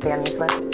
Damn you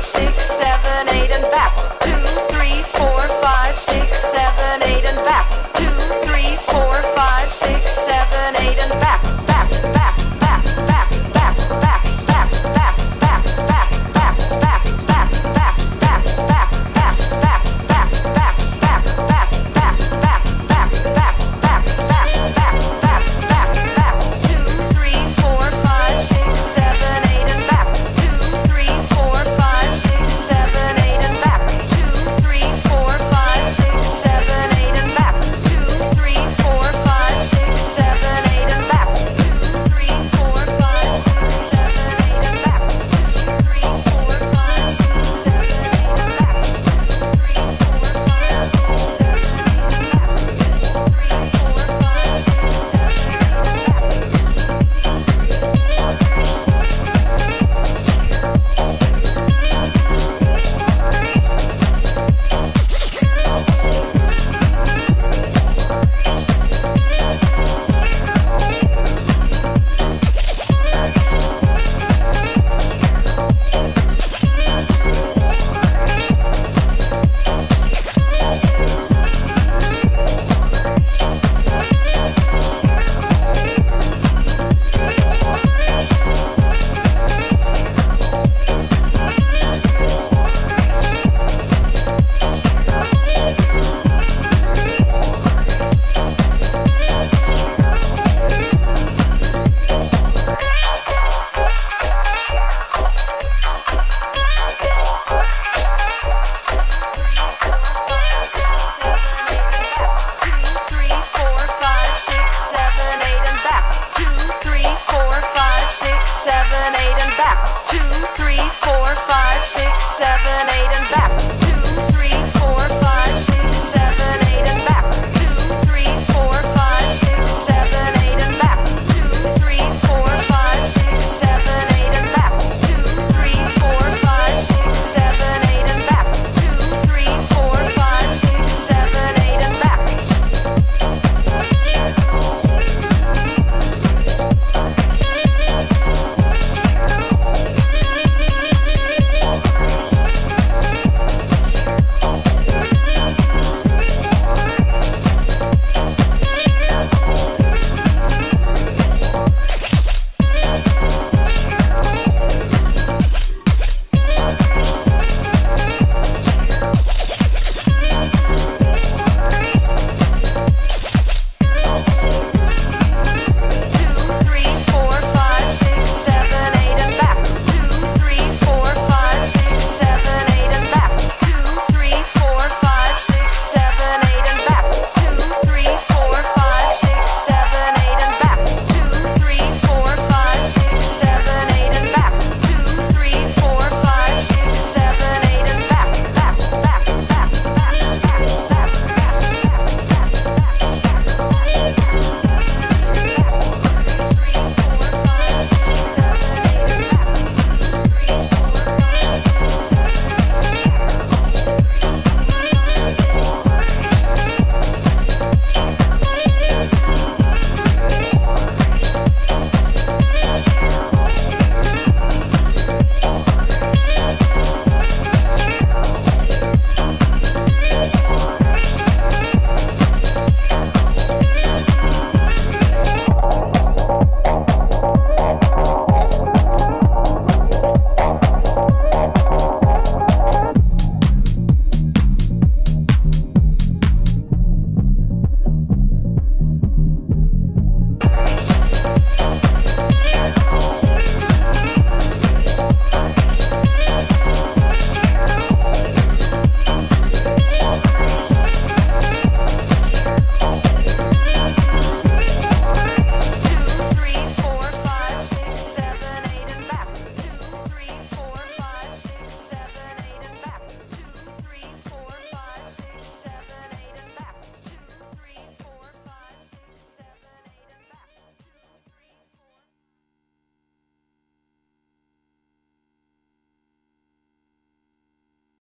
Six, seven.